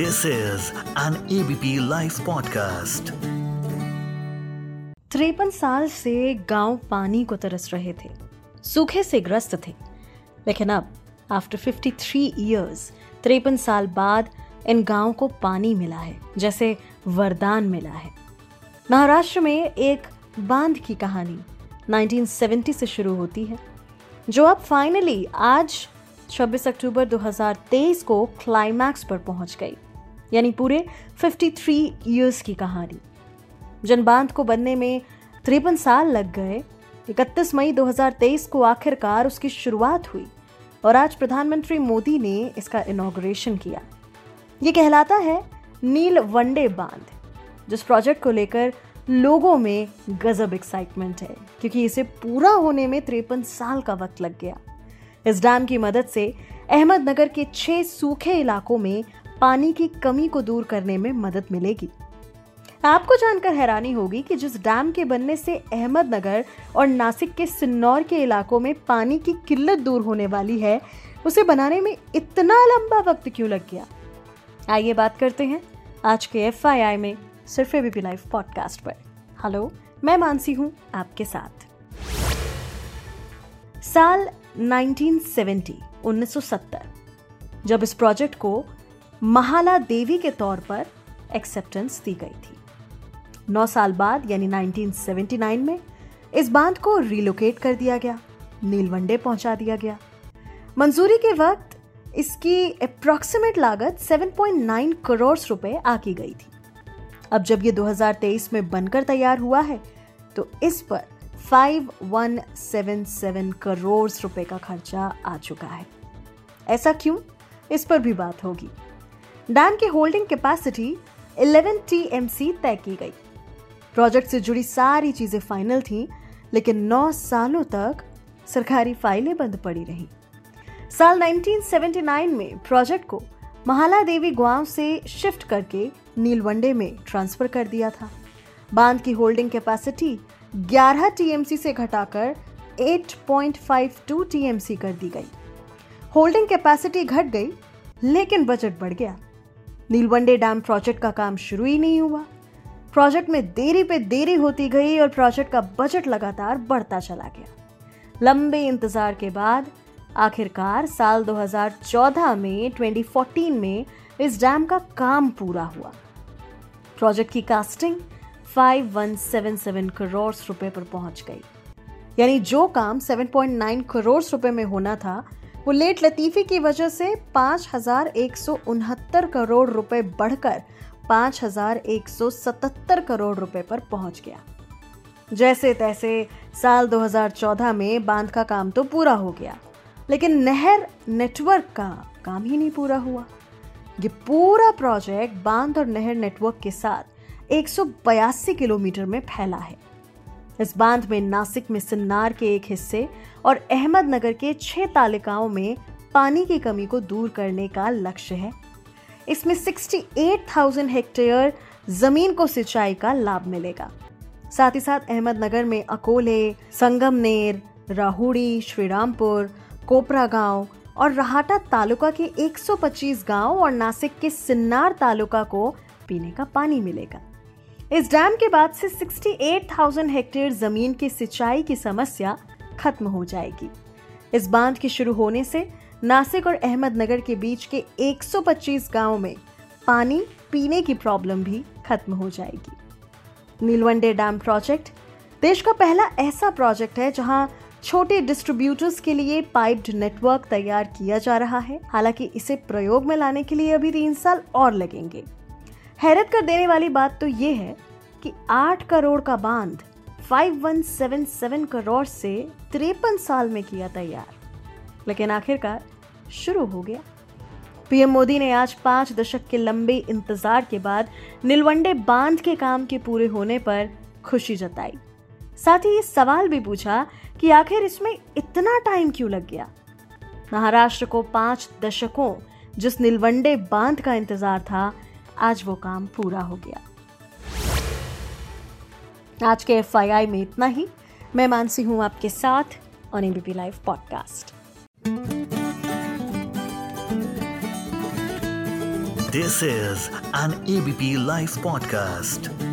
This is an ABP live podcast तिरपन साल से गाँव पानी को तरस रहे थे। सूखे से ग्रस्त थे। लेकिन अब आफ्टर 53 इयर्स तिरपन साल बाद इन गाँव को पानी मिला है, जैसे वरदान मिला है। महाराष्ट्र में एक बाँध की कहानी 1970 से शुरू होती है, जो अब फाइनली आज 26 अक्टूबर 2023 को क्लाइमैक्स पर पहुँच गई। यानी पूरे 53 इयर्स की कहानी। जन बाँध को बनने में तिरपन साल लग गए। 31 मई 2023 को आखिरकार उसकी शुरुआत हुई और आज प्रधानमंत्री मोदी ने इसका इनॉग्रेशन किया। ये कहलाता है नील वनडे बाँध, जिस प्रोजेक्ट को लेकर लोगों में गजब एक्साइटमेंट है, क्योंकि इसे पूरा होने में तिरपन साल का वक्त लग गया। इस डैम की मदद से अहमदनगर के छह सूखे इलाकों में पानी की कमी को दूर करने में मदद मिलेगी। आपको जानकर हैरानी होगी कि जिस डैम के बनने से अहमदनगर और नासिक के सिन्नौर के इलाकों में पानी की किल्लत दूर होने वाली है, उसे बनाने में इतना लंबा वक्त क्यों लग गया? आइए बात करते हैं आज के एफआईआई में सिर्फ़ एबीपी लाइव पॉडकास्ट पर। हेलो, मैं मानसी हूँ आपके साथ। साल 1970 1970 जब इस प्रोजेक्ट को महाला देवी के तौर पर एक्सेप्टेंस दी गई थी। नौ साल बाद, यानी 1979 में, इस बाँध को रिलोकेट कर दिया गया, नीलवंडे पहुँचा दिया गया। मंजूरी के वक्त, इसकी अप्रोक्सीमेट लागत 7.9 करोड़ रुपए आकी गई थी। अब जब ये 2023 में बनकर तैयार हुआ है तो इस पर 5177 करोड़ रुपए का खर्चा आ चुका है। ऐसा क्यों? इस पर भी बात होगी। डैम की होल्डिंग कैपेसिटी 11 टीएमसी तय की गई। प्रोजेक्ट से जुड़ी सारी चीज़ें फाइनल थी, लेकिन 9 सालों तक सरकारी फाइलें बंद पड़ी रही। साल 1979 में प्रोजेक्ट को महाला देवी गाँव से शिफ्ट करके नीलवंडे में ट्रांसफ़र कर दिया था। बाँध की होल्डिंग कैपेसिटी 11 टीएमसी से घटाकर 8.52 टीएमसी कर दी गई। होल्डिंग कैपेसिटी घट गई, लेकिन बजट बढ़ गया। नीलवंडे डैम प्रोजेक्ट का काम शुरू ही नहीं हुआ। प्रोजेक्ट में देरी पे देरी होती गई और प्रोजेक्ट का बजट लगातार बढ़ता चला गया। लंबे इंतज़ार के बाद आखिरकार साल 2014 में 2014 में इस डैम का काम पूरा हुआ। प्रोजेक्ट की कास्टिंग 5177 करोड़ रुपए पर पहुँच गई। यानी जो काम 7.9 करोड़ रुपए में होना था वो लेट लतीफी की वजह से पाँच हज़ार एक सौ उनहत्तर करोड़ रुपए बढ़कर पाँच हज़ार एक सौ सतहत्तर करोड़ रुपए पर पहुँच गया। जैसे तैसे साल 2014 में बाँध का काम तो पूरा हो गया, लेकिन नहर, नेटवर्क का काम ही नहीं पूरा हुआ। ये पूरा प्रोजेक्ट बाँध और नहर नेटवर्क के साथ एक सौ बयासी किलोमीटर में फैला है। इस बाँध में नासिक में सिन्नार के एक हिस्से और अहमदनगर के छह तालिकाओं में पानी की कमी को दूर करने का लक्ष्य है। इसमें 68,000 हेक्टेयर ज़मीन को सिंचाई का लाभ मिलेगा। साथ ही साथ अहमदनगर में अकोले संगमनेर राहुड़ी श्रीरामपुर कोपरा गाँव और रहाटा तालुका के 125 गाँव और नासिक के सिन्नार तालुका को पीने का पानी मिलेगा। इस डैम के बाद से 68,000 हेक्टेयर ज़मीन की सिंचाई की समस्या खत्म हो जाएगी। इस बाँध के शुरू होने से नासिक और अहमदनगर के बीच के 125 गाँव में पानी पीने की प्रॉब्लम भी खत्म हो जाएगी। नीलवंडे डैम प्रोजेक्ट देश का पहला ऐसा प्रोजेक्ट है जहाँ छोटे डिस्ट्रीब्यूटर्स के लिए पाइप्ड नेटवर्क तैयार किया जा रहा है। हालाँकि इसे प्रयोग में लाने के लिए अभी तीन साल और लगेंगे। हैरत कर देने वाली बात तो ये है कि आठ करोड़ का बाँध 5177 करोड़ से तिरपन साल में किया तैयार। लेकिन आखिरकार शुरू हो गया। पीएम मोदी ने आज पाँच दशक के लंबे इंतज़ार के बाद नीलवंडे बाँध के काम के पूरे होने पर खुशी जताई। साथ ही ये सवाल भी पूछा कि आखिर इसमें इतना टाइम क्यों लग गया? महाराष्ट्र को पाँच दशकों जिस नीलवंडे बाँध का इंतज़ार था, आज वो काम पूरा हो गया। आज के एफ़ में इतना ही मैं मानसी हूँ आपके साथ on ABP live podcast this is an ABP live podcast.